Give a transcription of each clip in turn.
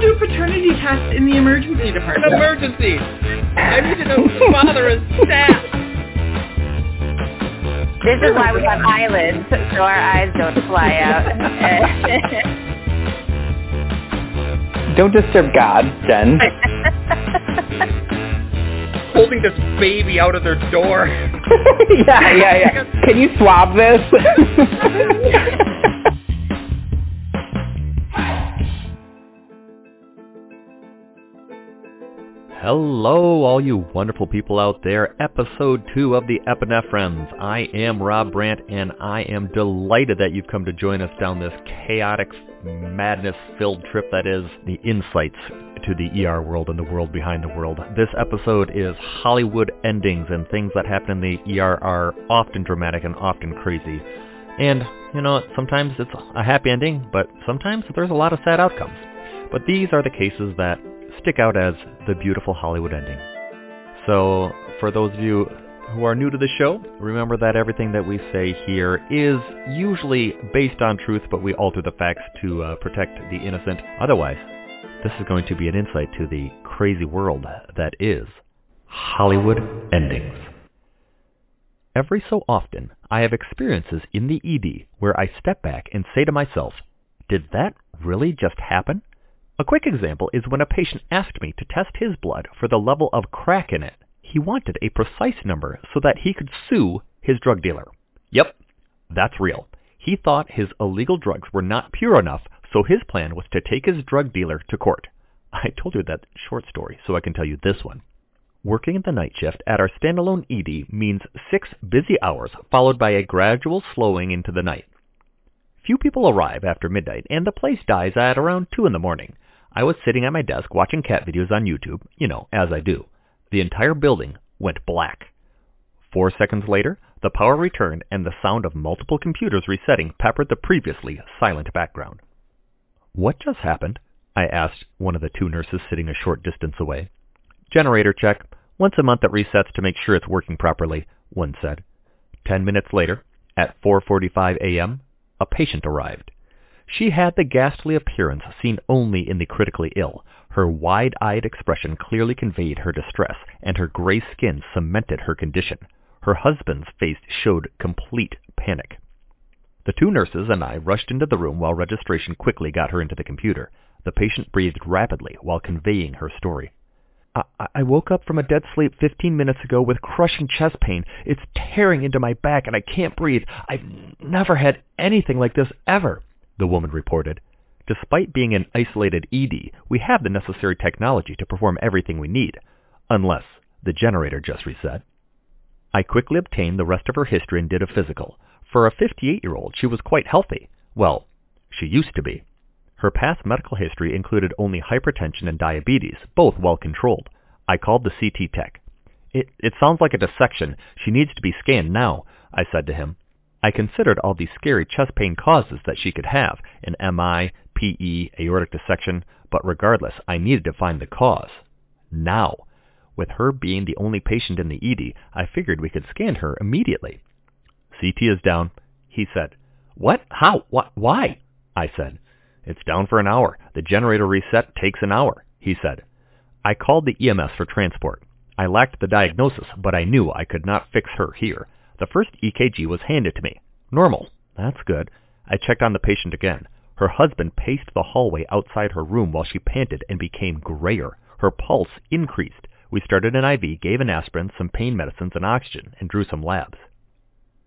go do a paternity test in the emergency An department. emergency. I need to know who the father is staff. This is why we have eyelids, so our eyes don't fly out. Don't disturb God, Jen. Holding this baby out of their door. yeah, yeah, yeah. Can you swab this? Hello, all you wonderful people out there. Episode 2 of the Epinephrines. I am Rob Brandt, and I am delighted that you've come to join us down this chaotic, madness-filled trip that is the insights to the ER world and the world behind the world. This episode is Hollywood endings, and things that happen in the ER are often dramatic and often crazy. And, you know, sometimes it's a happy ending, but sometimes there's a lot of sad outcomes. But these are the cases that stick out as the beautiful Hollywood ending. So, for those of you who are new to the show, remember that everything that we say here is usually based on truth, but we alter the facts to uh, protect the innocent. Otherwise, this is going to be an insight to the crazy world that is Hollywood endings. Every so often, I have experiences in the ED where I step back and say to myself, did that really just happen? A quick example is when a patient asked me to test his blood for the level of crack in it. He wanted a precise number so that he could sue his drug dealer. Yep, that's real. He thought his illegal drugs were not pure enough, so his plan was to take his drug dealer to court. I told you that short story, so I can tell you this one. Working at the night shift at our standalone ED means six busy hours followed by a gradual slowing into the night. Few people arrive after midnight, and the place dies at around 2 in the morning. I was sitting at my desk watching cat videos on YouTube, you know, as I do. The entire building went black. Four seconds later, the power returned and the sound of multiple computers resetting peppered the previously silent background. What just happened? I asked one of the two nurses sitting a short distance away. Generator check. Once a month it resets to make sure it's working properly, one said. Ten minutes later, at 4.45 a.m., a patient arrived. She had the ghastly appearance seen only in the critically ill. Her wide-eyed expression clearly conveyed her distress, and her gray skin cemented her condition. Her husband's face showed complete panic. The two nurses and I rushed into the room while registration quickly got her into the computer. The patient breathed rapidly while conveying her story. I, I woke up from a dead sleep 15 minutes ago with crushing chest pain. It's tearing into my back and I can't breathe. I've never had anything like this ever the woman reported. Despite being an isolated ED, we have the necessary technology to perform everything we need, unless the generator just reset. I quickly obtained the rest of her history and did a physical. For a 58-year-old, she was quite healthy. Well, she used to be. Her past medical history included only hypertension and diabetes, both well controlled. I called the CT tech. It, it sounds like a dissection. She needs to be scanned now, I said to him. I considered all the scary chest pain causes that she could have, an MI, PE, aortic dissection, but regardless, I needed to find the cause. Now. With her being the only patient in the ED, I figured we could scan her immediately. CT is down, he said. What? How? What? Why? I said. It's down for an hour. The generator reset takes an hour, he said. I called the EMS for transport. I lacked the diagnosis, but I knew I could not fix her here. The first EKG was handed to me. Normal. That's good. I checked on the patient again. Her husband paced the hallway outside her room while she panted and became grayer. Her pulse increased. We started an IV, gave an aspirin, some pain medicines, and oxygen, and drew some labs.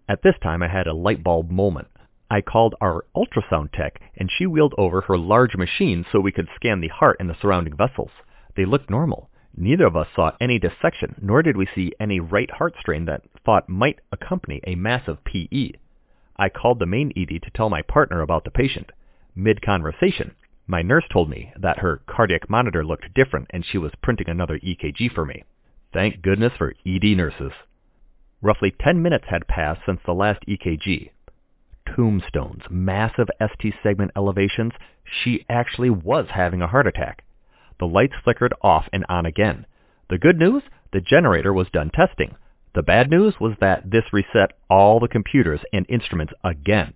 At this time, I had a light bulb moment. I called our ultrasound tech, and she wheeled over her large machine so we could scan the heart and the surrounding vessels. They looked normal. Neither of us saw any dissection, nor did we see any right heart strain that thought might accompany a massive PE. I called the main ED to tell my partner about the patient. Mid-conversation, my nurse told me that her cardiac monitor looked different and she was printing another EKG for me. Thank goodness for ED nurses. Roughly 10 minutes had passed since the last EKG. Tombstones, massive ST segment elevations, she actually was having a heart attack. The lights flickered off and on again. The good news? The generator was done testing. The bad news was that this reset all the computers and instruments again.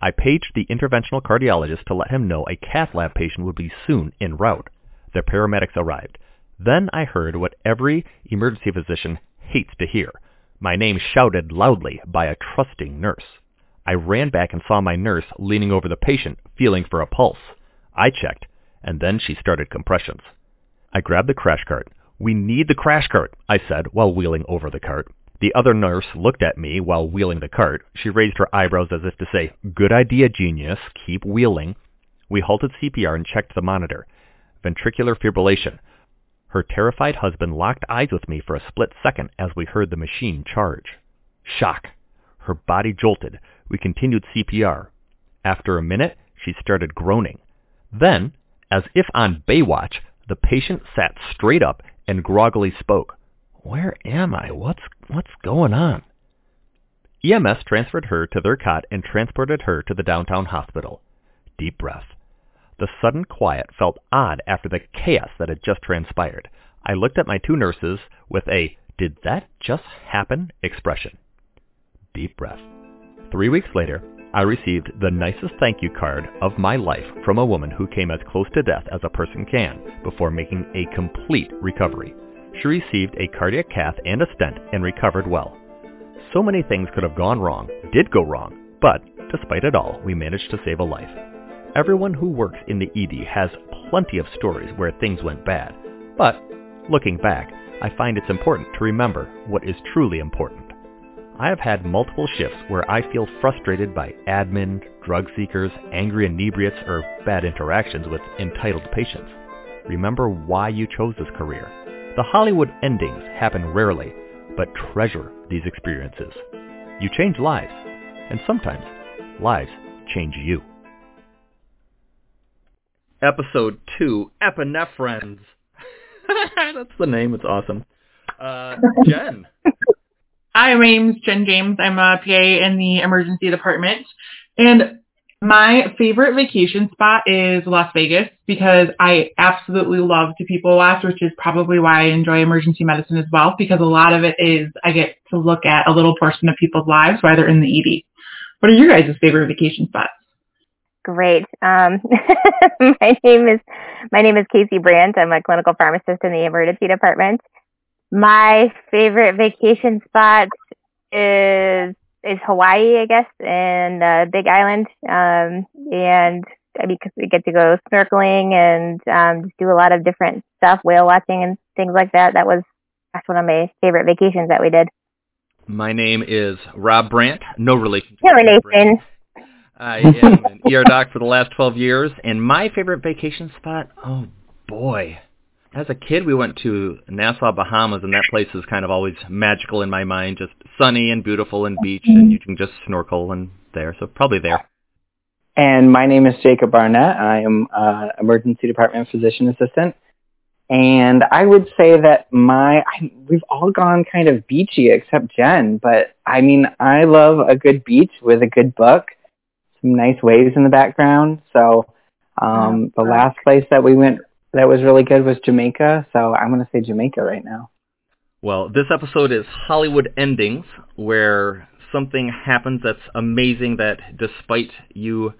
I paged the interventional cardiologist to let him know a cath lab patient would be soon en route. The paramedics arrived. Then I heard what every emergency physician hates to hear. My name shouted loudly by a trusting nurse. I ran back and saw my nurse leaning over the patient, feeling for a pulse. I checked, and then she started compressions. I grabbed the crash cart. We need the crash cart, I said while wheeling over the cart. The other nurse looked at me while wheeling the cart. She raised her eyebrows as if to say, Good idea, genius. Keep wheeling. We halted CPR and checked the monitor. Ventricular fibrillation. Her terrified husband locked eyes with me for a split second as we heard the machine charge. Shock. Her body jolted. We continued CPR. After a minute, she started groaning. Then, as if on Baywatch, the patient sat straight up and groggily spoke. Where am I? What's what's going on? EMS transferred her to their cot and transported her to the downtown hospital. Deep breath. The sudden quiet felt odd after the chaos that had just transpired. I looked at my two nurses with a did that just happen expression. Deep breath. Three weeks later, I received the nicest thank you card of my life from a woman who came as close to death as a person can before making a complete recovery. She received a cardiac cath and a stent and recovered well. So many things could have gone wrong, did go wrong, but despite it all, we managed to save a life. Everyone who works in the ED has plenty of stories where things went bad, but looking back, I find it's important to remember what is truly important. I have had multiple shifts where I feel frustrated by admin, drug seekers, angry inebriates, or bad interactions with entitled patients. Remember why you chose this career. The Hollywood endings happen rarely, but treasure these experiences. You change lives, and sometimes lives change you. Episode 2, Epinephrines. That's the name, it's awesome. Uh, Jen. Hi, my name's Jen James. I'm a PA in the emergency department. And my favorite vacation spot is Las Vegas because I absolutely love to people watch, which is probably why I enjoy emergency medicine as well, because a lot of it is I get to look at a little portion of people's lives while they're in the ED. What are your guys' favorite vacation spots? Great. Um, my name is my name is Casey Brandt. I'm a clinical pharmacist in the emergency department. My favorite vacation spot is is Hawaii, I guess, and uh, Big Island. Um, and I mean, cause we get to go snorkeling and um, just do a lot of different stuff, whale watching and things like that. That was that's one of my favorite vacations that we did. My name is Rob Brandt. No relation. No relation. I am an ER doc for the last 12 years, and my favorite vacation spot, oh boy. As a kid, we went to Nassau, Bahamas, and that place is kind of always magical in my mind, just sunny and beautiful and beach, and you can just snorkel and there, so probably there. And my name is Jacob Barnett. I am uh, emergency department physician assistant. And I would say that my I, we've all gone kind of beachy except Jen, but I mean I love a good beach with a good book some nice waves in the background. So um, the last place that we went that was really good was Jamaica. So I'm going to say Jamaica right now. Well, this episode is Hollywood Endings, where something happens that's amazing that despite you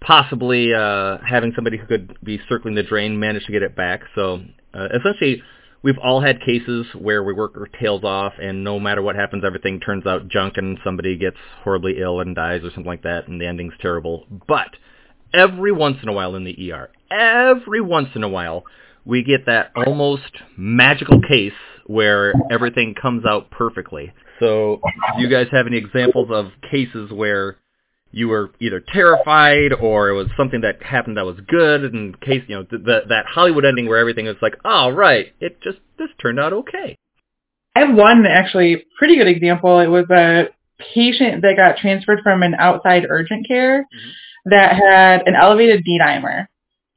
possibly uh, having somebody who could be circling the drain manage to get it back. So uh, essentially, we've all had cases where we work our tails off, and no matter what happens, everything turns out junk, and somebody gets horribly ill and dies or something like that, and the ending's terrible. But every once in a while in the ER, every once in a while, we get that almost magical case where everything comes out perfectly. So, do you guys have any examples of cases where you were either terrified or it was something that happened that was good in case you know th- that that Hollywood ending where everything is like oh right it just this turned out okay. I have one actually pretty good example. It was a patient that got transferred from an outside urgent care mm-hmm. That had an elevated D dimer.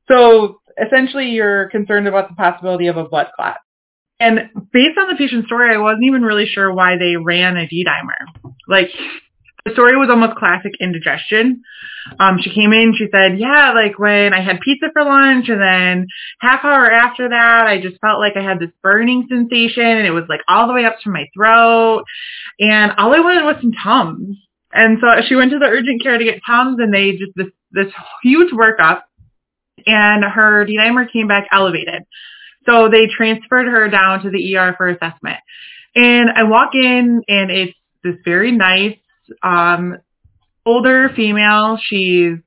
So essentially you're concerned about the possibility of a blood clot. And based on the patient's story, I wasn't even really sure why they ran a D dimer. Like the story was almost classic indigestion. Um, she came in, she said, yeah, like when I had pizza for lunch and then half hour after that, I just felt like I had this burning sensation and it was like all the way up to my throat. And all I wanted was some Tums. And so she went to the urgent care to get Tums, and they just this this huge workup, and her D dimer came back elevated. So they transferred her down to the ER for assessment. And I walk in, and it's this very nice, um, older female. She's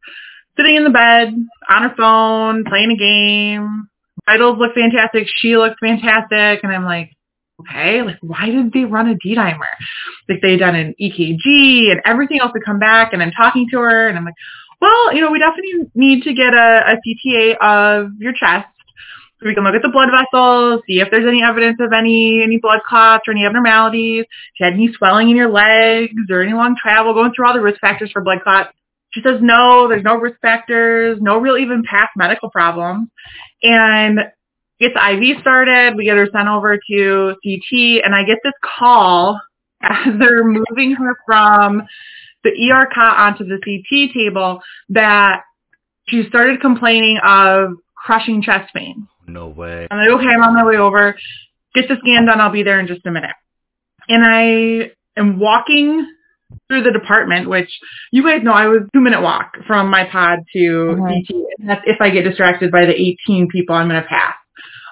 sitting in the bed on her phone, playing a game. Vitals look fantastic. She looks fantastic. And I'm like, okay, like why did they run a D dimer? Like they had done an EKG and everything else to come back and I'm talking to her and I'm like, well, you know, we definitely need to get a, a CTA of your chest so we can look at the blood vessels, see if there's any evidence of any any blood clots or any abnormalities. If you had any swelling in your legs or any long travel, going through all the risk factors for blood clots. She says no, there's no risk factors, no real even past medical problems. And get the IV started, we get her sent over to CT, and I get this call as they're moving her from the ER cot onto the CT table that she started complaining of crushing chest pain. No way. I'm like, okay, I'm on my way over. Get the scan done. I'll be there in just a minute. And I am walking through the department, which you guys know I was two minute walk from my pod to Mhm. CT. And that's if I get distracted by the 18 people I'm going to pass.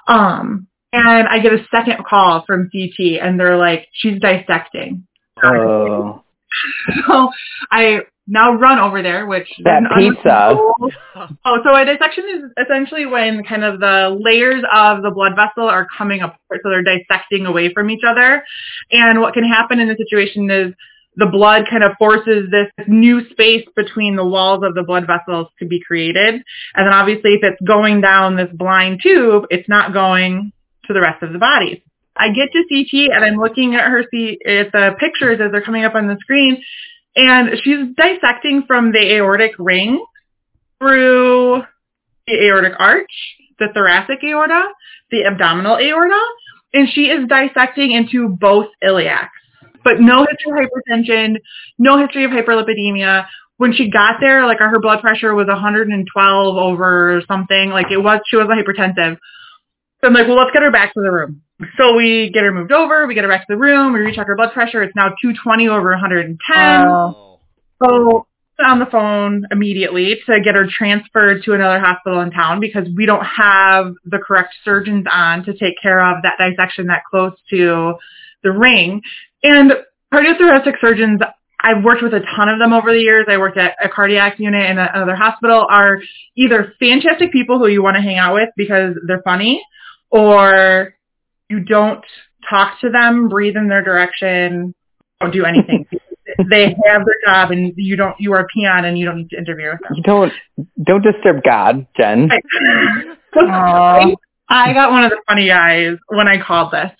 Um, and I get a second call from CT and they're like, she's dissecting. Oh, So I now run over there, which That pizza. Oh, so a dissection is essentially when kind of the layers of the blood vessel are coming apart, so they're dissecting away from each other. And what can happen in the situation is the blood kind of forces this new space between the walls of the blood vessels to be created. And then obviously if it's going down this blind tube, it's not going to the rest of the body. I get to CT and I'm looking at her C- at the pictures as they're coming up on the screen and she's dissecting from the aortic ring through the aortic arch, the thoracic aorta, the abdominal aorta, and she is dissecting into both iliacs. But no history of hypertension, no history of hyperlipidemia. When she got there, like her blood pressure was 112 over something. Like it was, she wasn't hypertensive. So I'm like, well, let's get her back to the room. So we get her moved over. We get her back to the room. We recheck her blood pressure. It's now 220 over 110. Oh. So on the phone immediately to get her transferred to another hospital in town because we don't have the correct surgeons on to take care of that dissection that close to the ring. And cardiothoracic surgeons, I've worked with a ton of them over the years. I worked at a cardiac unit in another hospital are either fantastic people who you want to hang out with because they're funny or you don't talk to them, breathe in their direction, don't do anything. they have their job and you don't you are a peon and you don't need to interfere with them. you don't don't disturb God, Jen. I got one of the funny guys when I called this.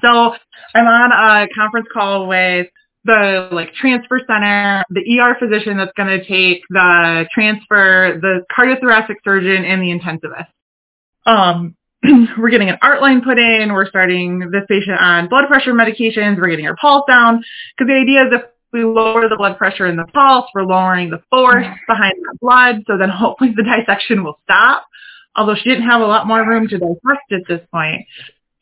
So I'm on a conference call with the like transfer center, the ER physician that's going to take the transfer, the cardiothoracic surgeon, and the intensivist. Um, we're getting an art line put in. We're starting this patient on blood pressure medications. We're getting her pulse down because the idea is if we lower the blood pressure and the pulse, we're lowering the force behind the blood. So then hopefully the dissection will stop. Although she didn't have a lot more room to dissect at this point.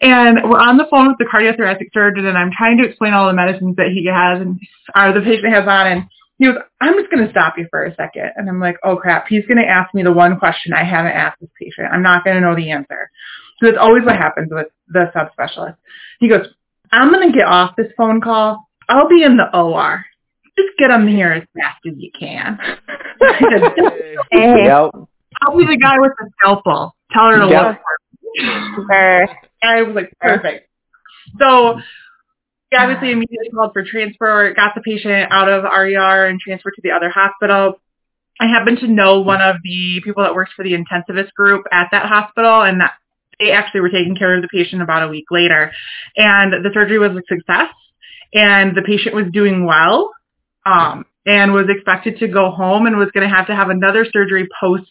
And we're on the phone with the cardiothoracic surgeon, and I'm trying to explain all the medicines that he has and or the patient has on. And he goes, "I'm just going to stop you for a second. And I'm like, "Oh crap!" He's going to ask me the one question I haven't asked this patient. I'm not going to know the answer. So it's always what happens with the subspecialist. He goes, "I'm going to get off this phone call. I'll be in the OR. Just get him here as fast as you can." Said, Hey, Yep. I'll be the guy with the scalpel. Tell her to Yeah. look for. Sure. I was like, perfect. So he obviously immediately called for transfer, got the patient out of RER and transferred to the other hospital. I happen to know one of the people that works for the intensivist group at that hospital and that they actually were taking care of the patient about a week later. And the surgery was a success and the patient was doing well. Um, and was expected to go home and was going to have to have another surgery post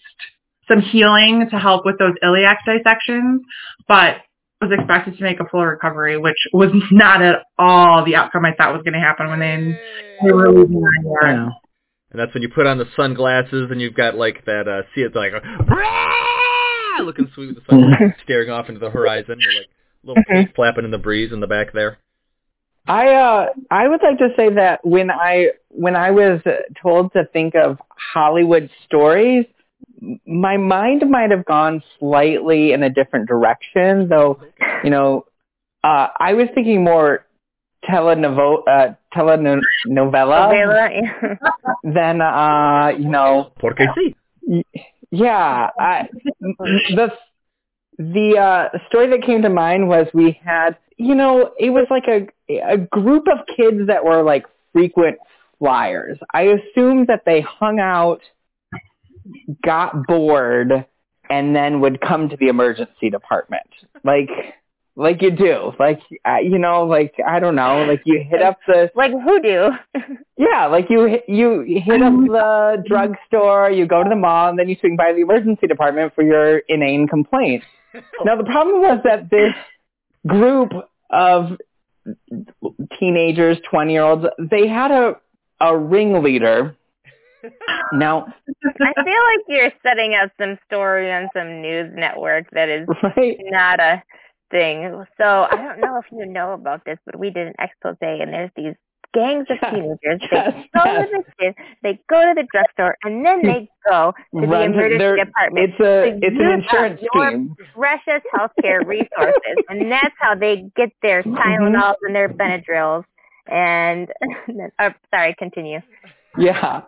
some healing to help with those iliac dissections, but was expected to make a full recovery, which was not at all the outcome I thought was going to happen when they, they were leaving my yard. Yeah. And that's when you put on the sunglasses and you've got like that uh see it's like "Brah!" looking sweet with the sunglasses staring off into the horizon. You're like little feet flapping in the breeze in the back there. I uh I would like to say that when I when I was told to think of Hollywood stories, m- my mind might have gone slightly in a different direction. Though, you know, uh, I was thinking more telenovo uh, telenovela Novela, than uh you know Porque sí. yeah, I, the the uh, story that came to mind was we had, you know, it was like a a group of kids that were like frequent flyers. I assumed that they hung out, got bored, and then would come to the emergency department, like like you do, like uh, you know, like I don't know, like you hit up the like hoodoo. yeah, like you you hit up the drugstore, you go to the mall, and then you swing by the emergency department for your inane complaint. Now the problem was that this group of teenagers, twenty year olds, they had a a ringleader. Now, I feel like you're setting up some story on some news network that is right? not a thing. So I don't know if you know about this, but we did an expose, and there's these gangs of Yes, teenagers. yes, they go yes. to the kid, they go to the drugstore, and then they go to the Run to emergency department. It's a it's an insurance scheme. precious healthcare resources, and that's how they get their Mm-hmm. Tylenols and their Benadryls. And uh, sorry, continue. Yeah.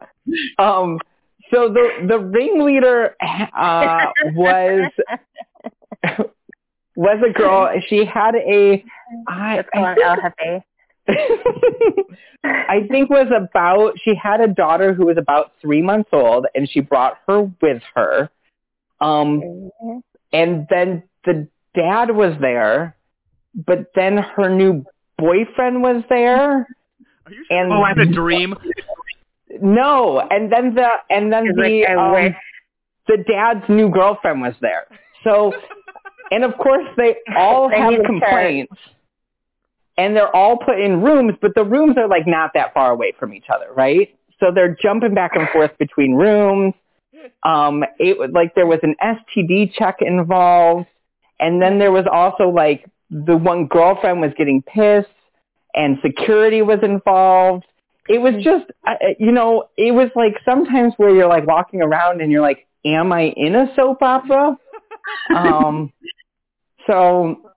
Um. So the the ringleader uh, was was a girl. She had a I, Let's call it think El Jefe. I think was about she had a daughter who was about three months old and she brought her with her. Um Mhm. and then the dad was there, but then her new boyfriend was there. Are you sure And oh, I had a dream. No, and then the and then the um, the dad's new girlfriend was there. So and of course they all They have complaints. And they're all put in rooms, but the rooms are like not that far away from each other, right? So they're jumping back and forth between rooms. Um, it was like there was an STD check involved, and then there was also like the one girlfriend was getting pissed, and security was involved. It was just, uh, you know, it was like sometimes where you're like walking around and you're like, am I in a soap opera? um, so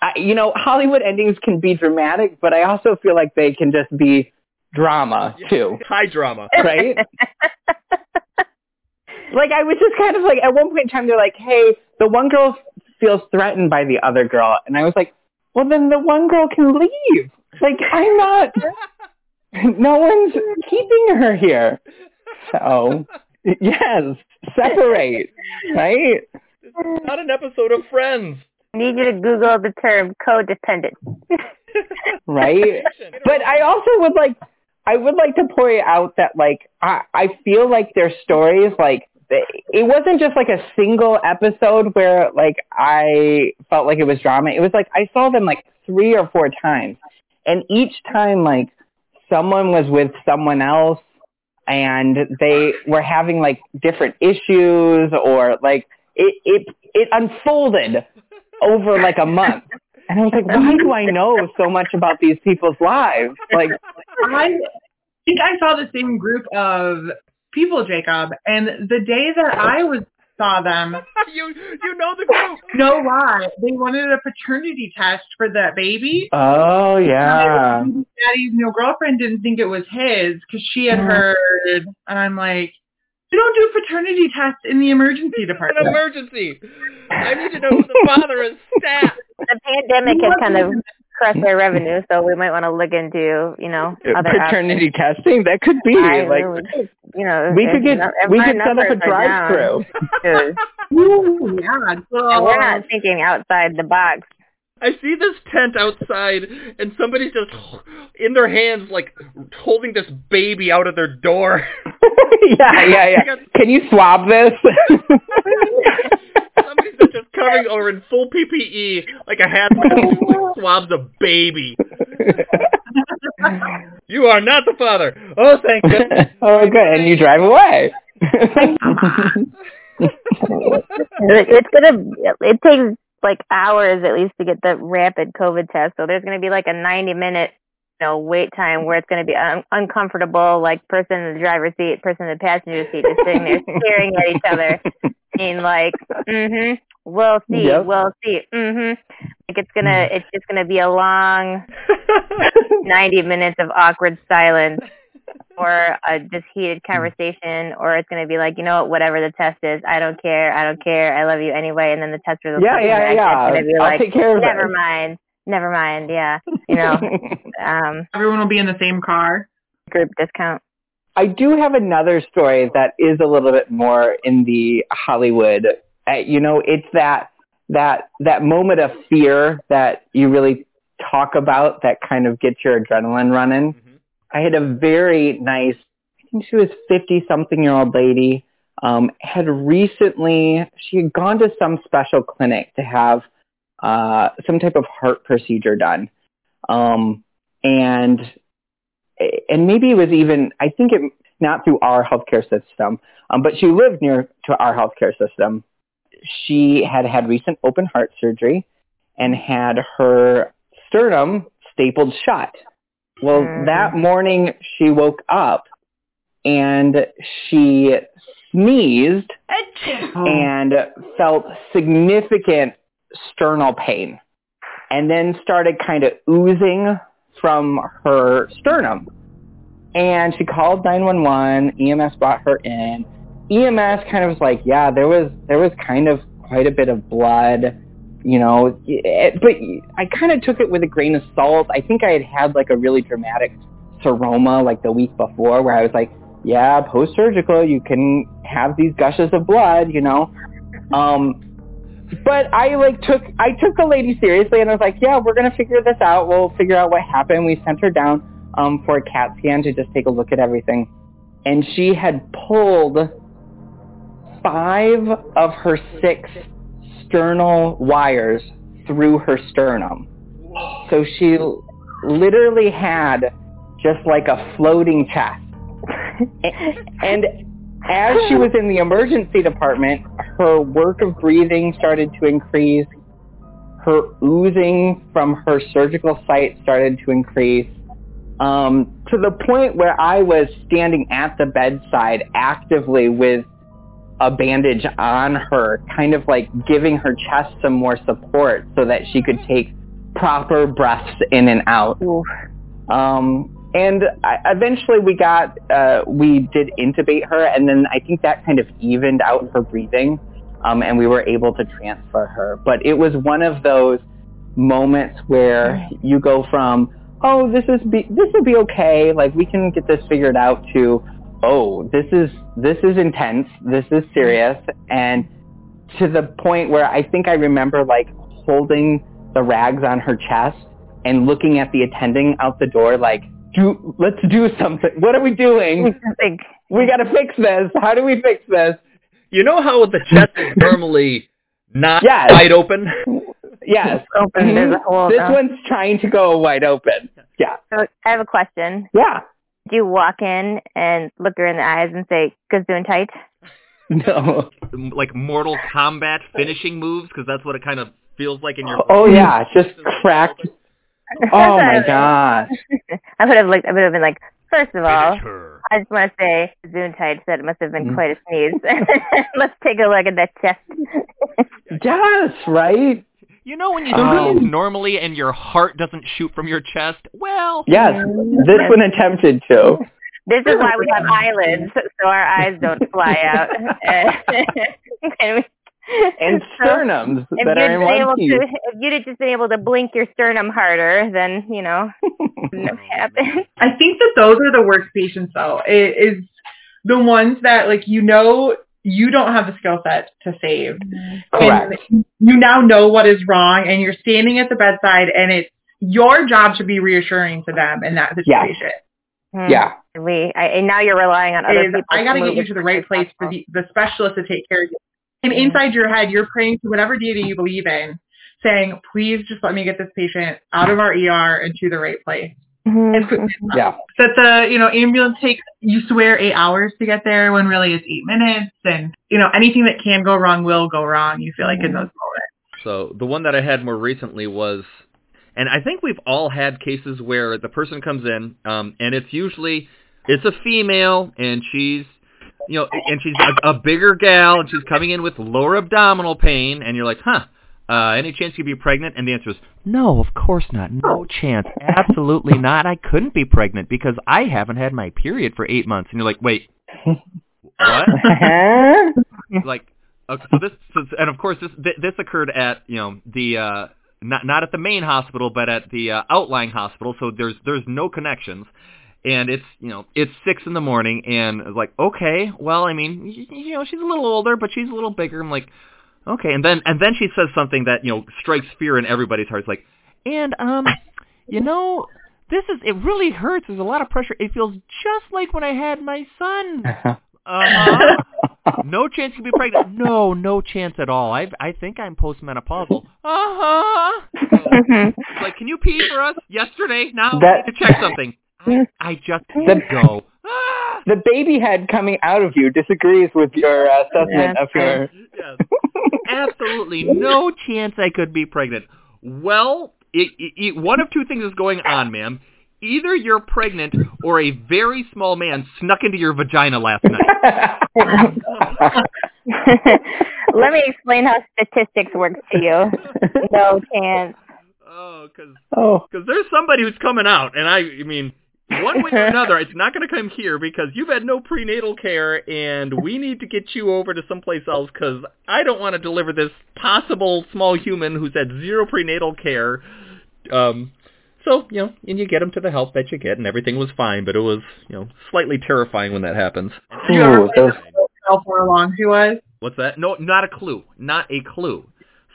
I, you know, Hollywood endings can be dramatic, but I also feel like they can just be drama too, High drama. right? like I was just kind of like at one point in time they're like, "Hey, the one girl feels threatened by the other girl," and I was like, "Well, then the one girl can leave. Like I'm not. no one's keeping her here. So yes, separate, right? It's not an episode of Friends. I need you to Google the term codependent. right? But I also would like I would like to point out that like I I feel like their stories like they, it wasn't just like a single episode where like I felt like it was drama. It was like I saw them like three or four times. And each time like someone was with someone else and they were having like different issues or like it it it unfolded over like a month. And I was like, why do I know so much about these people's lives? Like, I think I saw the same group of people, Jacob, and the day that I was saw them, you you know the group. no lie, they wanted a paternity test for that baby. oh yeah, Daddy's new girlfriend didn't think it was his because she had heard, and I'm like, you don't do paternity tests in the emergency department. An department. emergency. I need to know who the father is. Stat. The pandemic has kind of crushed mm-hmm. their revenue, so we might want to look into, you know, other paternity testing. That could be. I like really you know, we could get we could set up a drive-through. down, 'cause Ooh, yeah. So, We're not thinking outside the box. I see this tent outside, and somebody's just in their hands, like holding this baby out of their door. yeah, yeah, yeah. Can you swab this? Somebody's just coming over in full PPE, like a hazmat suit, like swabs a baby. You are not the father. Oh, thank goodness. oh, good. And you drive away. It's gonna. It takes like hours at least to get the rapid COVID test. So there's going to be like a 90 minute, you know, wait time where it's going to be un- uncomfortable, like person in the driver's seat, person in the passenger seat, just sitting there staring at each other, being like, mm-hmm, we'll see, Yep. we'll see, mm-hmm. Like it's gonna, it's just gonna be a long 90 minutes of awkward silence or a just heated conversation or it's going to be like you know what whatever the test is i don't care i don't care i love you anyway and then the test results Yeah, come yeah, back. yeah. it's going to be I'll like take care of never it. mind never mind yeah you know um Everyone will be in the same car. group discount I do have another story that is a little bit more in the Hollywood. Uh, you know, it's that that that moment of fear that you really talk about that kind of gets your adrenaline running. Mhm. I had a very nice, I think she was 50 something year old lady, um, had recently, she had gone to some special clinic to have uh, some type of heart procedure done. Um, and, and maybe it was even, I think it, not through our healthcare system, um, but she lived near to our healthcare system. She had had recent open heart surgery and had her sternum stapled shut. Well, Mm. that morning she woke up and she sneezed and felt significant sternal pain and then started kind of oozing from her sternum. And she called 911, EMS brought her in. EMS kind of was like, yeah, there was there was kind of quite a bit of blood, you know, it, but I kind of took it with a grain of salt. I think I had had like a really dramatic seroma like the week before where I was like, yeah, post-surgical, you can have these gushes of blood, you know. Um, but I like took I took the lady seriously and I was like, yeah, we're gonna figure this out. We'll figure out what happened. We sent her down um, for a CAT scan to just take a look at everything, and she had pulled five of her six sternal wires through her sternum. So she literally had just like a floating chest. And as she was in the emergency department, her work of breathing started to increase. Her oozing from her surgical site started to increase um, to the point where I was standing at the bedside actively with a bandage on her, kind of like giving her chest some more support so that she could take proper breaths in and out. Um, and I, eventually we got, uh, we did intubate her, and then I think that kind of evened out her breathing, um, and we were able to transfer her. But it was one of those moments where you go from, oh, this is be, this will be okay, like we can get this figured out, to, oh, this is this is intense, this is serious, and to the point where I think I remember like holding the rags on her chest and looking at the attending out the door like, do let's do something. What are we doing? We got to fix this. How do we fix this? You know how the chest is normally not Yes. wide open? Yes. open, there's a hole. This now. one's trying to go wide open. Yeah. So I have a question. Yeah. Do you walk in and look her in the eyes and say, "Good doing tight"? No. Like Mortal Kombat finishing moves? Because that's what it kind of feels like in your... Oh yeah, just cracked. Oh my gosh. I would have looked. I would have been like, first of all, I just want to say, Zoontight said it must have been Mhm. quite a sneeze. Let's take a look at that chest. Yes, right? You know when you Um, sneeze normally and your heart doesn't shoot from your chest? Well, Yes. This one attempted to. this is why we have eyelids, so our eyes don't fly out. and we, And so sternums if that you'd are in able one piece. to, if you'd have just been able to blink your sternum harder, then you know, wouldn't happened. I think that those are the worst patients though. It is the ones that like you know you don't have the skill set to save. Correct. And you now know what is wrong and you're standing at the bedside and it's your job to be reassuring to them in that Yes. situation. Hmm. Yeah. We I, and now you're relying on other Is people. I gotta get you to the right place for the, the specialist to take care of you. And inside your head, you're praying to whatever deity you believe in, saying, please just let me get this patient out of our ER and to the right place. Mhm. as quickly as possible. Yeah. That the you know ambulance takes you swear eight hours to get there when really it's eight minutes, and you know anything that can go wrong will go wrong. You feel like in those moments. So the one that I had more recently was, and I think we've all had cases where the person comes in, um, and it's usually it's a female, and she's you know, and she's a, a bigger gal, and she's coming in with lower abdominal pain, and you're like, huh. Uh, any chance you could be pregnant? And the answer is, no, of course not. No chance. Absolutely not. I couldn't be pregnant because I haven't had my period for eight months. And you're like, wait, what? like, okay, so this, so, and of course this this occurred at you know the uh, not not at the main hospital, but at the uh, outlying hospital. So there's there's no connections, and it's you know it's six in the morning, and it's like okay, well I mean you know she's a little older, but she's a little bigger. I'm like okay, and then and then she says something that you know strikes fear in everybody's hearts, like and um you know this is it really hurts. There's a lot of pressure. It feels just like when I had my son. Uh-huh. no chance you can be pregnant. No, no chance at all. I I think I'm postmenopausal. Uh-huh. It's like, can you pee for us yesterday? Now That- I need to check something. I, I just The- can't go. Ah! the baby head coming out of you disagrees with your assessment Yeah, of your. Yes. Absolutely no chance I could be pregnant. Well, it, it, it, one of two things is going on, ma'am. Either you're pregnant or a very small man snuck into your vagina last night. Let me explain how statistics works to you. No chance. Oh, because oh, there's somebody who's coming out, and I, I mean, one way or another, it's not going to come here because you've had no prenatal care, and we need to get you over to someplace else because I don't want to deliver this possible small human who's had zero prenatal care. Um, so you know, and you get him to the help that you get, and everything was fine, but it was you know slightly terrifying when that happens. Did you ever how far along she was? What's that? No, not a clue. Not a clue.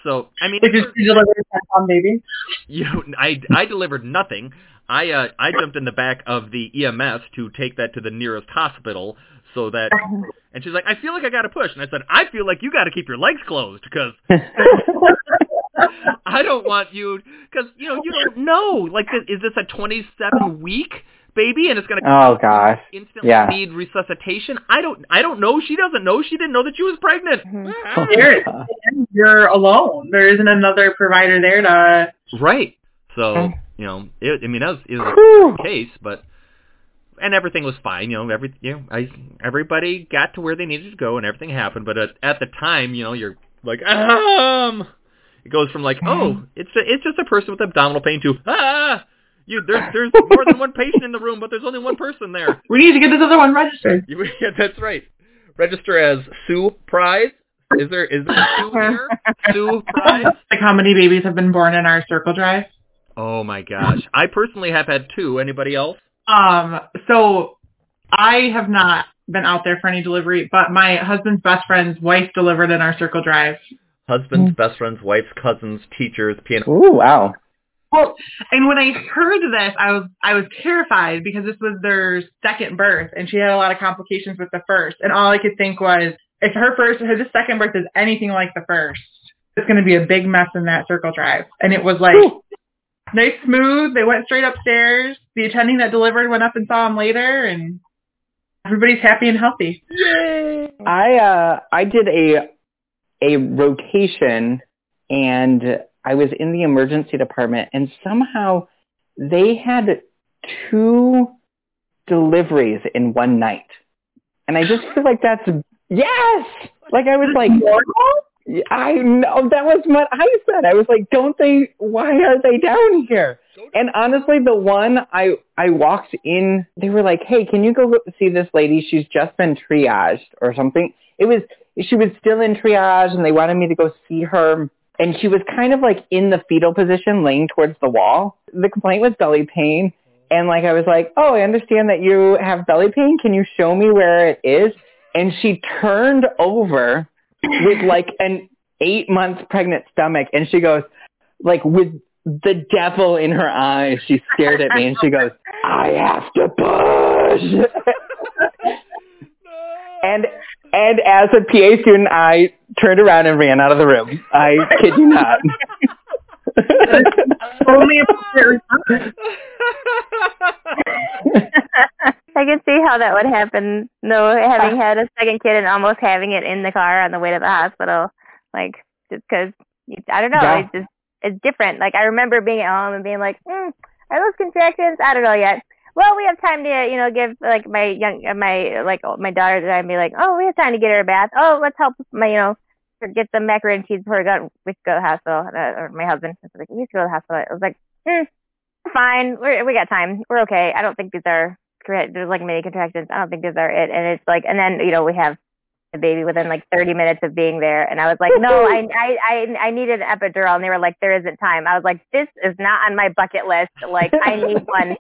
So I mean, Did you she deliver a on baby? you I I delivered nothing. I uh I jumped in the back of the EMS to take that to the nearest hospital so that and she's like I feel like I got to push and I said I feel like you got to keep your legs closed because I don't want you cuz you know you don't know like is this a 27 week baby and it's going to oh gosh. instantly Yeah. need resuscitation? I don't I don't know. She doesn't know. She didn't know that she was pregnant. Mhm. Ah. You're alone. There isn't another provider there to. Right. So, you know, it, I mean, that was, it was a case, but and everything was fine. You know, every you know, I everybody got to where they needed to go, and everything happened. But at, at the time, you know, you're like, um, it goes from like, oh, it's a, it's just a person with abdominal pain to ah, you there's there's more than one patient in the room, but there's only one person there. We need to get this other one registered. Yeah, that's right. Register as Sue Prize. Is there is there a Sue here? Sue Prize. Like how many babies have been born in our circle drive? Oh my gosh. I personally have had two. Anybody else? Um, so I have not been out there for any delivery, but my husband's best friend's wife delivered in our circle drive. Husbands, best friends, wives, cousins, teachers, piano. Ooh, wow. Well, and when I heard this, I was I was terrified because this was their second birth, and she had a lot of complications with the first. And all I could think was, if her first, if this second birth is anything like the first, it's going to be a big mess in that circle drive. And it was like nice, smooth. They went straight upstairs. The attending that delivered went up and saw him later, and everybody's happy and healthy. Yay! I uh I did a a rotation and I was in the emergency department and somehow they had two deliveries in one night. And I just feel like that's yes. Like I was like I know that was what I said. I was like, don't they why are they down here? And honestly, the one I I walked in, they were like, "Hey, can you go see this lady? She's just been triaged or something." It was she was still in triage, and they wanted me to go see her. And she was kind of like in the fetal position, laying towards the wall. The complaint was belly pain, and like I was like, "Oh, I understand that you have belly pain. Can you show me where it is?" And she turned over with like an eight months pregnant stomach, and she goes, like with the devil in her eyes. She stared at me and she goes, I have to push. and and as a PA student, I turned around and ran out of the room. I kid you not. Only. I can see how that would happen. No, having had a second kid and almost having it in the car on the way to the hospital, like just because I don't know. Yeah. It's just it's different. Like I remember being at home and being like, mm, are those contractions? I don't know yet. Well, we have time to, you know, give like my young, uh, my like my daughter and I be like, oh, we have time to get her a bath. Oh, let's help my, you know, get some macaroni and cheese before we go, we go to the hospital. Uh, or my husband was like, we have to go to the hospital. I was like, mm, fine, we're, we got time, we're okay. I don't think these are. There's like many contractions. I don't think these are it. And it's like, and then you know we have the baby within like 30 minutes of being there, and I was like, no, I I I, I needed an epidural, and they were like, there isn't time. I was like, this is not on my bucket list. Like I need one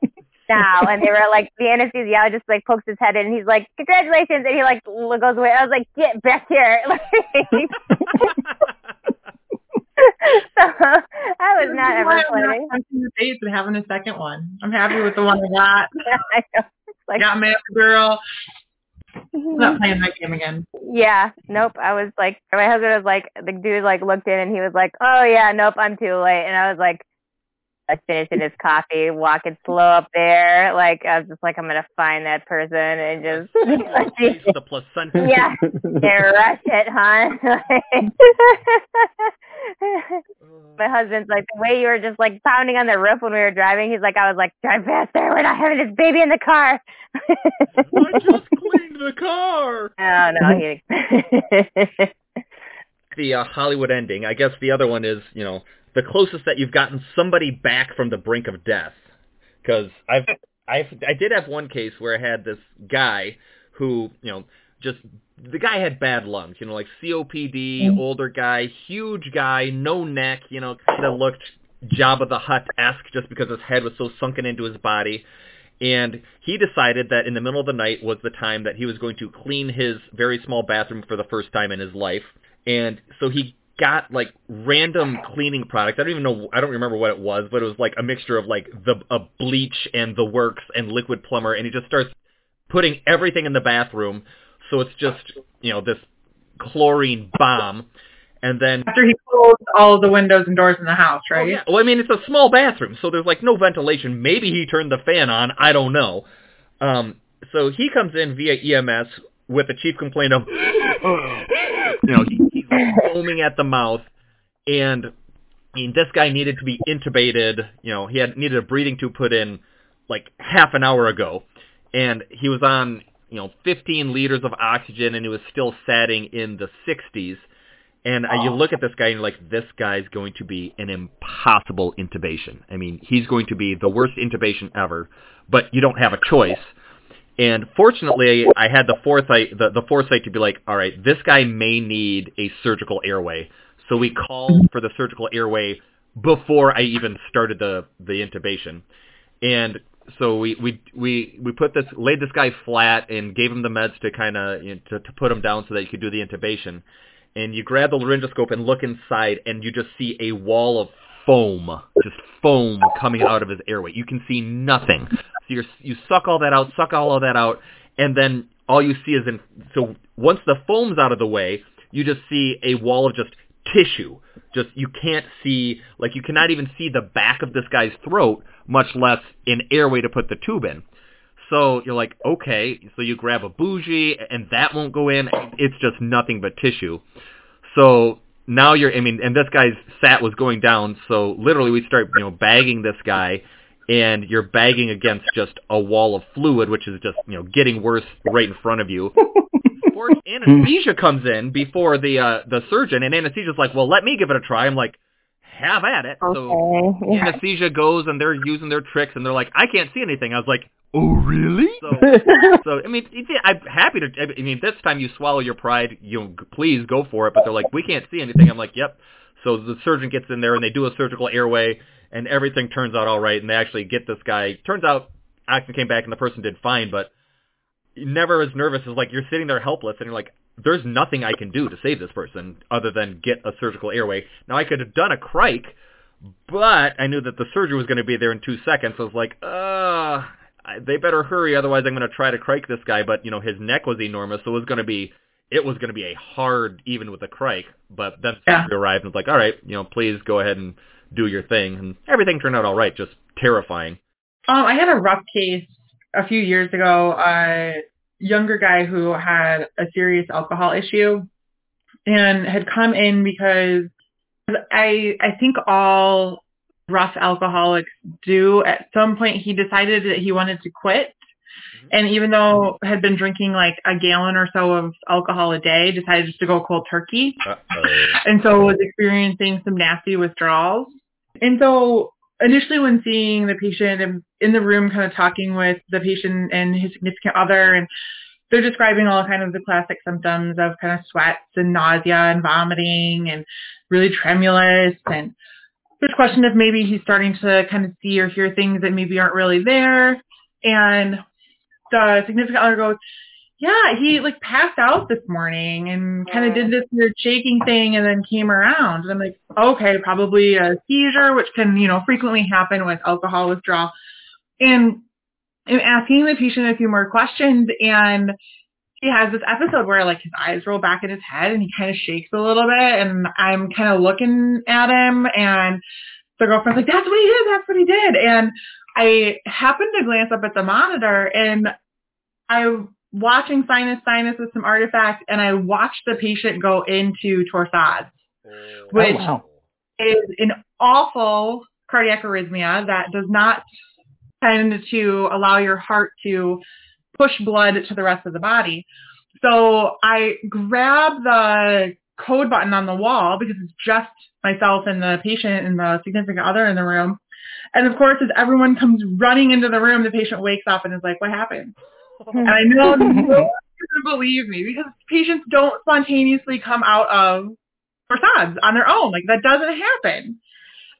now. And they were like, the anesthesiologist like pokes his head in, and he's like, congratulations, and he like goes away. I was like, get back here. so I was not ever planning. I'm the dates and having a second one. I'm happy with the one I got. I know. Like, got my girl. I'm not mm-hmm. playing that game again. yeah, nope. I was like, my husband was like, the dude like looked in and he was like, oh yeah, nope, I'm too late. And I was like, I finishing his coffee, walking slow up there. Like I was just like, I'm gonna find that person and just Taste the placenta. yeah, and rush it, huh? My husband's like the way you were just like pounding on the roof when we were driving. He's like, I was like, drive faster. We're not having this baby in the car. I just cleaned the car. oh no, he. The uh, Hollywood ending. I guess the other one is, you know, the closest that you've gotten somebody back from the brink of death. Because I've, I've, I did have one case where I had this guy who, you know, just the guy had bad lungs, you know, like COPD, mm-hmm. older guy, huge guy, no neck, you know, kind of looked Jabba the Hutt-esque just because his head was so sunken into his body. And he decided that in the middle of the night was the time that he was going to clean his very small bathroom for the first time in his life. And so he got like random cleaning products. I don't even know. I don't remember what it was, but it was like a mixture of like the a bleach and the works and Liquid-Plumr. And he just starts putting everything in the bathroom, so it's just you know this chlorine bomb. And then After he closed all of the windows and doors in the house, right? Oh, yeah. Well, I mean, it's a small bathroom, so there's like no ventilation. Maybe he turned the fan on. I don't know. Um, so he comes in via EMS with the chief complaint of, you know, he, he's foaming at the mouth, and I mean, this guy needed to be intubated. You know, he had needed a breathing tube put in like half an hour ago, and he was on you know 15 liters of oxygen, and he was still satting in the 60s. And uh, you look at this guy and you're like, this guy's going to be an impossible intubation. I mean, he's going to be the worst intubation ever, but you don't have a choice. And fortunately, I had the foresight, the, the foresight to be like, all right, this guy may need a surgical airway. So we called for the surgical airway before I even started the, the intubation. And so we, we, we, we put this, laid this guy flat and gave him the meds to kind of, you know, to, to put him down so that you could do the intubation and you grab the laryngoscope and look inside, and you just see a wall of foam, just foam coming out of his airway. You can see nothing. So you you suck all that out, suck all of that out, and then all you see is in. So once the foam's out of the way, you just see a wall of just tissue. Just you can't see, like you cannot even see the back of this guy's throat, much less an airway to put the tube in. So you're like, okay, so you grab a bougie and that won't go in. It's just nothing but tissue. So now you're, I mean, and this guy's sat was going down. So literally we start, you know, bagging this guy and you're bagging against just a wall of fluid, which is just, you know, getting worse right in front of you. Anesthesia comes in before the, uh, the surgeon and anesthesia's like, well, let me give it a try. I'm like, have at it. So Yeah. anesthesia goes and they're using their tricks and they're like, I can't see anything. I was like, oh really? So, so I mean, I'm happy to. I mean, this time you swallow your pride. You know, please go for it. But they're like, we can't see anything. I'm like, yep. So the surgeon gets in there and they do a surgical airway and everything turns out all right and they actually get this guy. Turns out oxygen came back and the person did fine, but never as nervous as like you're sitting there helpless and you're like, there's nothing I can do to save this person other than get a surgical airway. Now I could have done a cric, but I knew that the surgery was going to be there in two seconds. So I was like, uh, they better hurry, otherwise I'm going to try to cric this guy. But you know, his neck was enormous, so it was going to be, it was going to be a hard, even with a cric. But then Yeah. surgery arrived and was like, all right, you know, please go ahead and do your thing, and everything turned out all right. Just terrifying. Um, I had a rough case a few years ago. A younger guy who had a serious alcohol issue and had come in because I I think all rough alcoholics do. At some point, he decided that he wanted to quit, mm-hmm. and even though had been drinking like a gallon or so of alcohol a day, decided just to go cold turkey, Uh-oh. and so was experiencing some nasty withdrawals. And so initially, when seeing the patient and in the room, kind of talking with the patient and his significant other, and they're describing all kind of the classic symptoms of kind of sweats and nausea and vomiting and really tremulous and there's question if maybe he's starting to kind of see or hear things that maybe aren't really there. And the significant other goes yeah he like passed out this morning and kind of did this weird shaking thing and then came around. And i'm like okay probably a seizure which can you know frequently happen with alcohol withdrawal. And I'm asking the patient a few more questions and he has this episode where like his eyes roll back in his head and he kind of shakes a little bit and I'm kind of looking at him and the girlfriend's like, that's what he did, that's what he did. And I happened to glance up at the monitor and I'm watching sinus sinus with some artifacts and I watched the patient go into torsades, oh, which Oh, wow. is an awful cardiac arrhythmia that does not tend to allow your heart to push blood to the rest of the body. So I grab the code button on the wall because it's just myself and the patient and the significant other in the room. And of course, as everyone comes running into the room, the patient wakes up and is like, what happened? And I know no one's going to believe me because patients don't spontaneously come out of torsades on their own. Like that doesn't happen.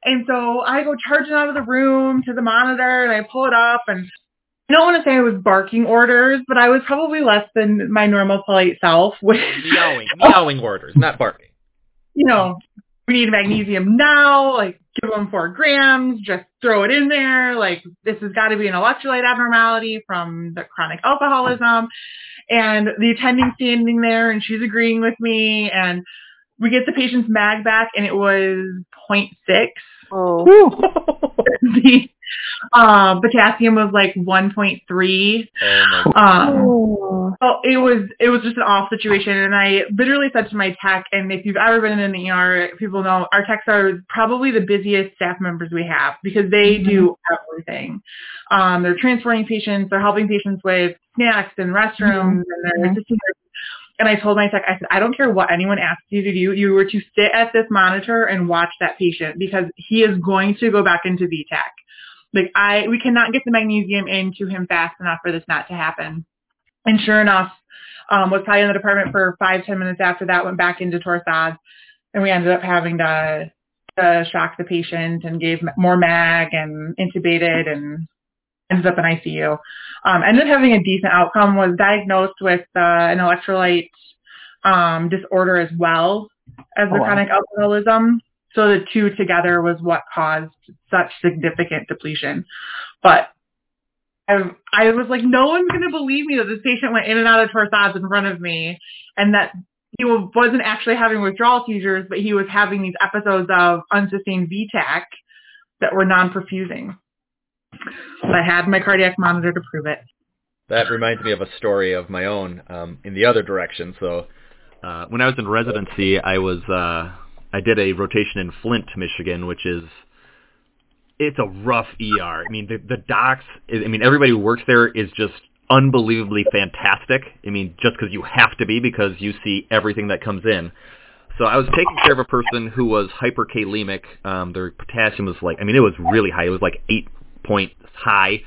And so I go charging out of the room to the monitor and I pull it up and I don't want to say I was barking orders, but I was probably less than my normal polite self. With, meowing, meowing orders, not barking. you know, we need magnesium now, like give them four grams, just throw it in there. Like this has got to be an electrolyte abnormality from the chronic alcoholism. And the attending standing there and she's agreeing with me and we get the patient's mag back and it was 0.6. Oh. the uh, potassium was like 1.3. Oh Um, Oh. well, it was it was just an off situation, and I literally said to my tech, and if you've ever been in the ER, people know our techs are probably the busiest staff members we have because they do everything. Um, they're transferring patients, they're helping patients with snacks and restrooms, and they're assisting. And I told my tech, I said, I don't care what anyone asks you to do, you were to sit at this monitor and watch that patient because he is going to go back into V-tach. Like I, we cannot get the magnesium into him fast enough for this not to happen. And sure enough, um, was probably in the department for five, ten minutes after that, went back into Torsades, and we ended up having to, to shock the patient and gave more mag and intubated and ended up in ICU. Um, ended up having a decent outcome, was diagnosed with uh, an electrolyte um, disorder as well as the Oh, wow. chronic alcoholism. So the two together was what caused such significant depletion. But I, I was like, no one's going to believe me that this patient went in and out of torsades in front of me and that he wasn't actually having withdrawal seizures, but he was having these episodes of unsustained V-tach that were non-perfusing. I had my cardiac monitor to prove it. That reminds me of a story of my own um, in the other direction. So, uh, when I was in residency, I was uh, I did a rotation in Flint, Michigan, which is it's a rough ER. I mean, the, the docs. I mean, everybody who works there is just unbelievably fantastic. I mean, just because you have to be because you see everything that comes in. So I was taking care of a person who was hyperkalemic. Um, their potassium was like, I mean, it was really high. It was like eight points high,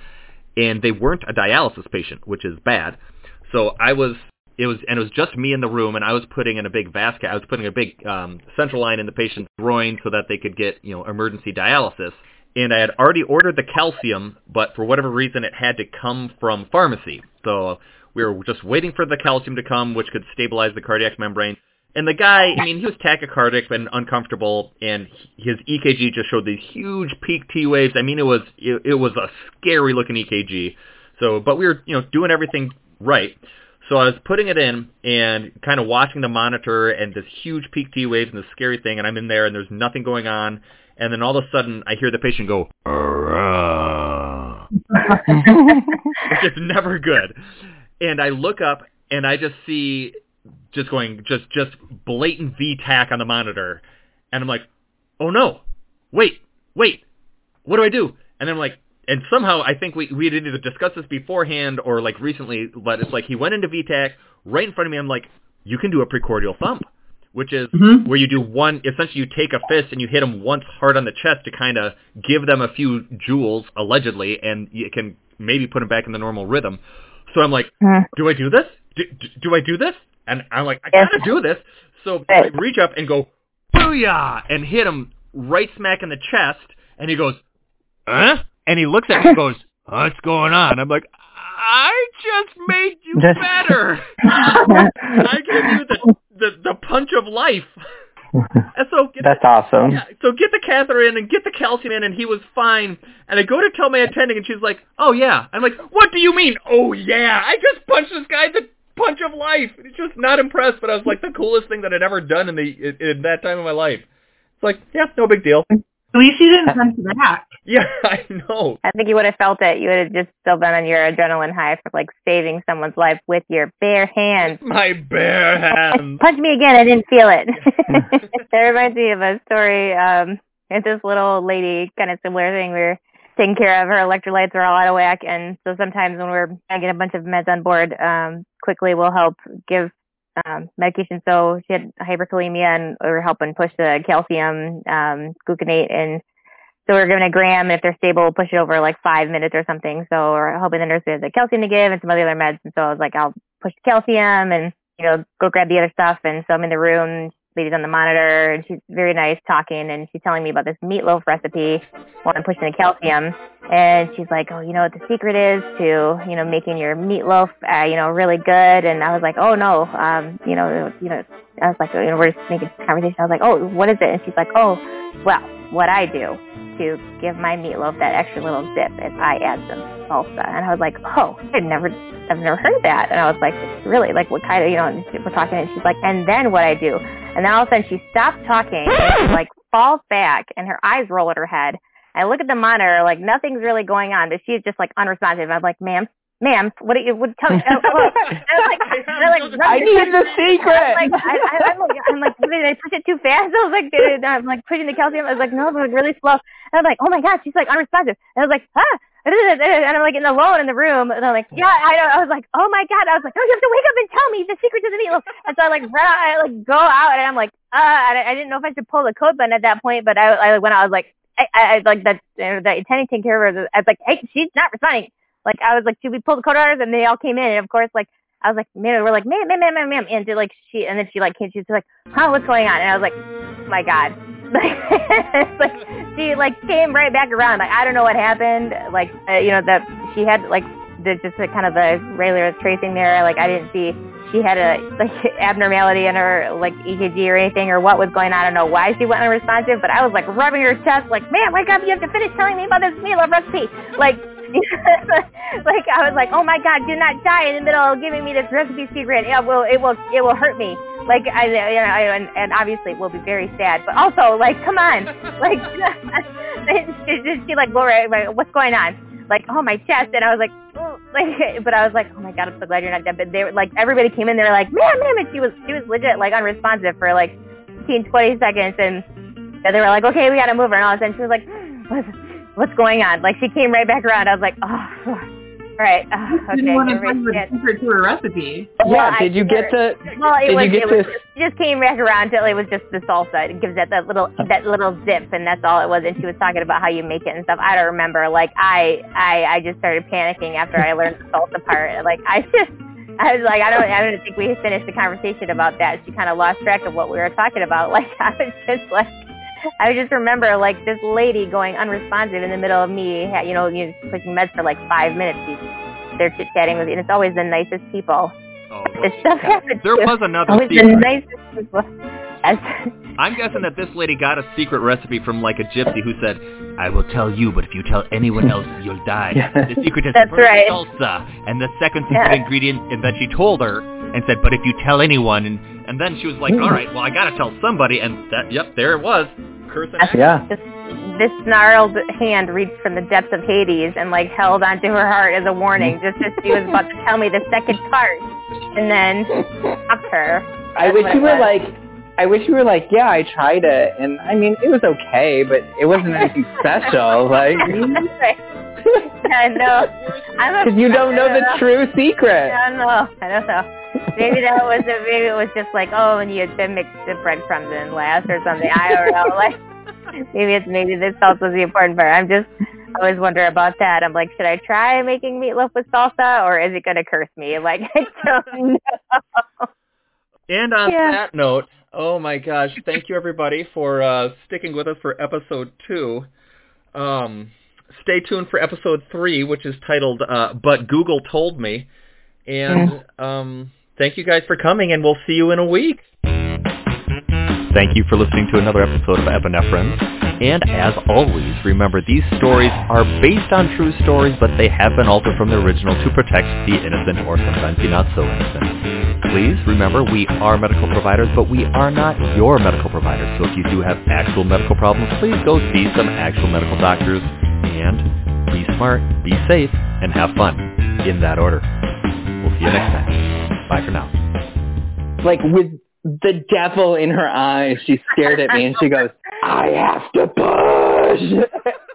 and they weren't a dialysis patient, which is bad. So I was, it was, and it was just me in the room, and I was putting in a big vascular. I was putting a big um, central line in the patient's groin so that they could get, you know, emergency dialysis. And I had already ordered the calcium, but for whatever reason, it had to come from pharmacy. So we were just waiting for the calcium to come, which could stabilize the cardiac membrane. And the guy, I mean, he was tachycardic and uncomfortable, and his EKG just showed these huge peak T waves. I mean, it was it, it was a scary looking EKG. So, but we were you know doing everything right. So I was putting it in and kind of watching the monitor and this huge peak T waves and this scary thing, and I'm in there and there's nothing going on, and then all of a sudden I hear the patient go, which is never good. And I look up and I just see just going just just blatant V-tach on the monitor, and I'm like, oh no, wait, wait, what do I do? And then I'm like, and somehow I think we we didn't either discuss this beforehand or like recently, but it's like he went into V-tach right in front of me. I'm like, you can do a precordial thump, which is Mhm. where you do one. Essentially, you take a fist and you hit them once hard on the chest to kind of give them a few joules, allegedly, and you can maybe put them back in the normal rhythm. So I'm like, Hmm. do I do this? Do, do, I do this? And I'm like, I gotta do this. So I reach up and go, booyah, and hit him right smack in the chest. And he goes, huh? And he looks at me and goes, what's going on? I'm like, I just made you better. I gave you the, the, the punch of life. And so get That's awesome. yeah, so get the catheter in and get the calcium in, and he was fine. And I go to tell my attending, and she's like, "Oh yeah." I'm like, "What do you mean? Oh yeah? I just punched this guy the punch of life." And he's just not impressed, but I was like the coolest thing that I'd ever done in the in, in that time of my life. It's like, yeah, no big deal. At least you didn't punch back. Yeah, I know. I think you would have felt it. You would have just still been on your adrenaline high for like saving someone's life with your bare hands. My bare hands. Punch me again. I didn't feel it. that reminds me of a story. Um, it's this little lady, kind of similar thing. We were taking care of her electrolytes are all out of whack, and so sometimes when we're getting a bunch of meds on board, um, quickly we'll help give um, medication. So she had hyperkalemia, and we were helping push the calcium um, gluconate and so we're giving a gram, and if they're stable, we'll push it over like five minutes or something. So we're hoping the nurse has the calcium to give and some other meds. And so I was like, I'll push the calcium and, you know, go grab the other stuff. And so I'm in the room, lady's on the monitor, and she's very nice talking, and she's telling me about this meatloaf recipe while I'm pushing the calcium. And she's like, oh, you know what the secret is to, you know, making your meatloaf, uh, you know, really good. And I was like, oh no, um, you know, you know, I was like, you know, we're just making conversation. I was like, oh, what is it? And she's like, oh, well, what I do to give my meatloaf that extra little dip is I add some salsa. And I was like, oh, I've never, I've never heard that. And I was like, really? Like what kind of, you know, we're talking and she's like, and then what I do. And then all of a sudden she stops talking and she like falls back and her eyes roll at her head. I look at the monitor, like nothing's really going on, but she's just like unresponsive. I'm like, ma'am, ma'am, what do you, what, tell me. And I'm like, I'm like, I need the secret. like I, I, I'm like, I'm like, did I push it too fast? I was like, did, I'm like pushing the calcium. I was like, no, but really slow. And I'm like, oh my god, she's like unresponsive. And I was like, ah. And I'm like in the alone in the room, and I'm like, yeah, I know. I was like, oh my god. I was like, no, you have to wake up and tell me the secret to the meatloaf. And so I like run out, I like go out, and I'm like, uh, and I, I didn't know if I should pull the code button at that point, but I, I went out. I was like, I, I, I like that, uh, the attending taking care of her. I was like, hey, she's not responding. Like I was like, should we pull the code orders? And they all came in, and of course, like I was like, man, we're like, ma'am, ma'am, ma'am, ma'am, ma'am, and she, like she, and then she like came, she like, huh, what's going on? And I was like, oh my god, like, she like came right back around. Like I don't know what happened. Like uh, you know that she had like the just the, kind of the regular tracing there. Like I didn't see she had a like abnormality in her like EKG or anything or what was going on. I don't know why she went unresponsive, but I was like rubbing her chest, like, man, wake up! You have to finish telling me about this meatloaf recipe. Like, like I was like, oh my god, do not die in the middle of giving me this recipe secret. It will, it will, it will hurt me. Like I, you know, I, and, and obviously it will be very sad, but also like, come on, like, she, she, like, Laura, like, what's going on? Like, oh my chest, and I was like, oh, like, but I was like, oh my god, I'm so glad you're not dead. But they were like, everybody came in, they were like, ma'am, ma'am, and she was, she was legit like unresponsive for like 15, 20 seconds, and then they were like, okay, we gotta move her, and all of a sudden she was like, what's, what's going on? Like she came right back around. I was like, oh, all right, uh, okay. didn't want to here tell we you the secret to her recipe. Well, yeah, I did you get the? Well, it Did was, you get it was to- just, just came back around till it was just the salsa. It gives that that little that little zip, and that's all it was. And she was talking about how you make it and stuff. I don't remember. Like I I I just started panicking after I learned the salsa part. Like I just. I was like, I don't, I don't think we finished the conversation about that. She kind of lost track of what we were talking about. Like, I was just like, I just remember like this lady going unresponsive in the middle of me, you know, you know, pushing meds for like five minutes. They're chit chatting with you, and it's always the nicest people. Oh, This stuff happens. there too. was another always the nicest people. Yes. I'm guessing that this lady got a secret recipe from like a gypsy who said, "I will tell you, but if you tell anyone else, you'll die." Yeah. The secret is That's first right. salsa, and the second secret Yeah. ingredient is that she told her and said, "But if you tell anyone," and and then she was like, "All right, well, I gotta tell somebody," and that, yep, there it was. Curse and action. Yeah. this, this snarled hand reached from the depths of Hades and like held onto her heart as a warning, just as she was about to tell me the second part, and then stopped her. I wish you were was. like. I wish you were like, yeah, I tried it, and I mean, it was okay, but it wasn't anything special. Like, I know. I'm a, because you don't know the true secret. I don't know. I don't know. Maybe that was a, maybe it was just like oh, and you had been mixed the breadcrumbs in last or something. I don't know. Like maybe it's maybe this salt was the important part. I'm just I always wonder about that. I'm like, should I try making meatloaf with salsa, or is it going to curse me? Like I don't know. And on Yeah. that note, oh my gosh, thank you everybody for uh, sticking with us for episode two. Um, stay tuned for episode three, which is titled uh, "But Google Told Me." And um, thank you guys for coming, and we'll see you in a week. Thank you for listening to another episode of Epinephrine. And as always, remember these stories are based on true stories, but they have been altered from the original to protect the innocent or sometimes the not so innocent. Please remember we are medical providers, but we are not your medical providers. So if you do have actual medical problems, please go see some actual medical doctors and be smart, be safe, and have fun. In that order. We'll see you next time. Bye for now. Like with the devil in her eyes, she stared at me and she goes, "I have to push."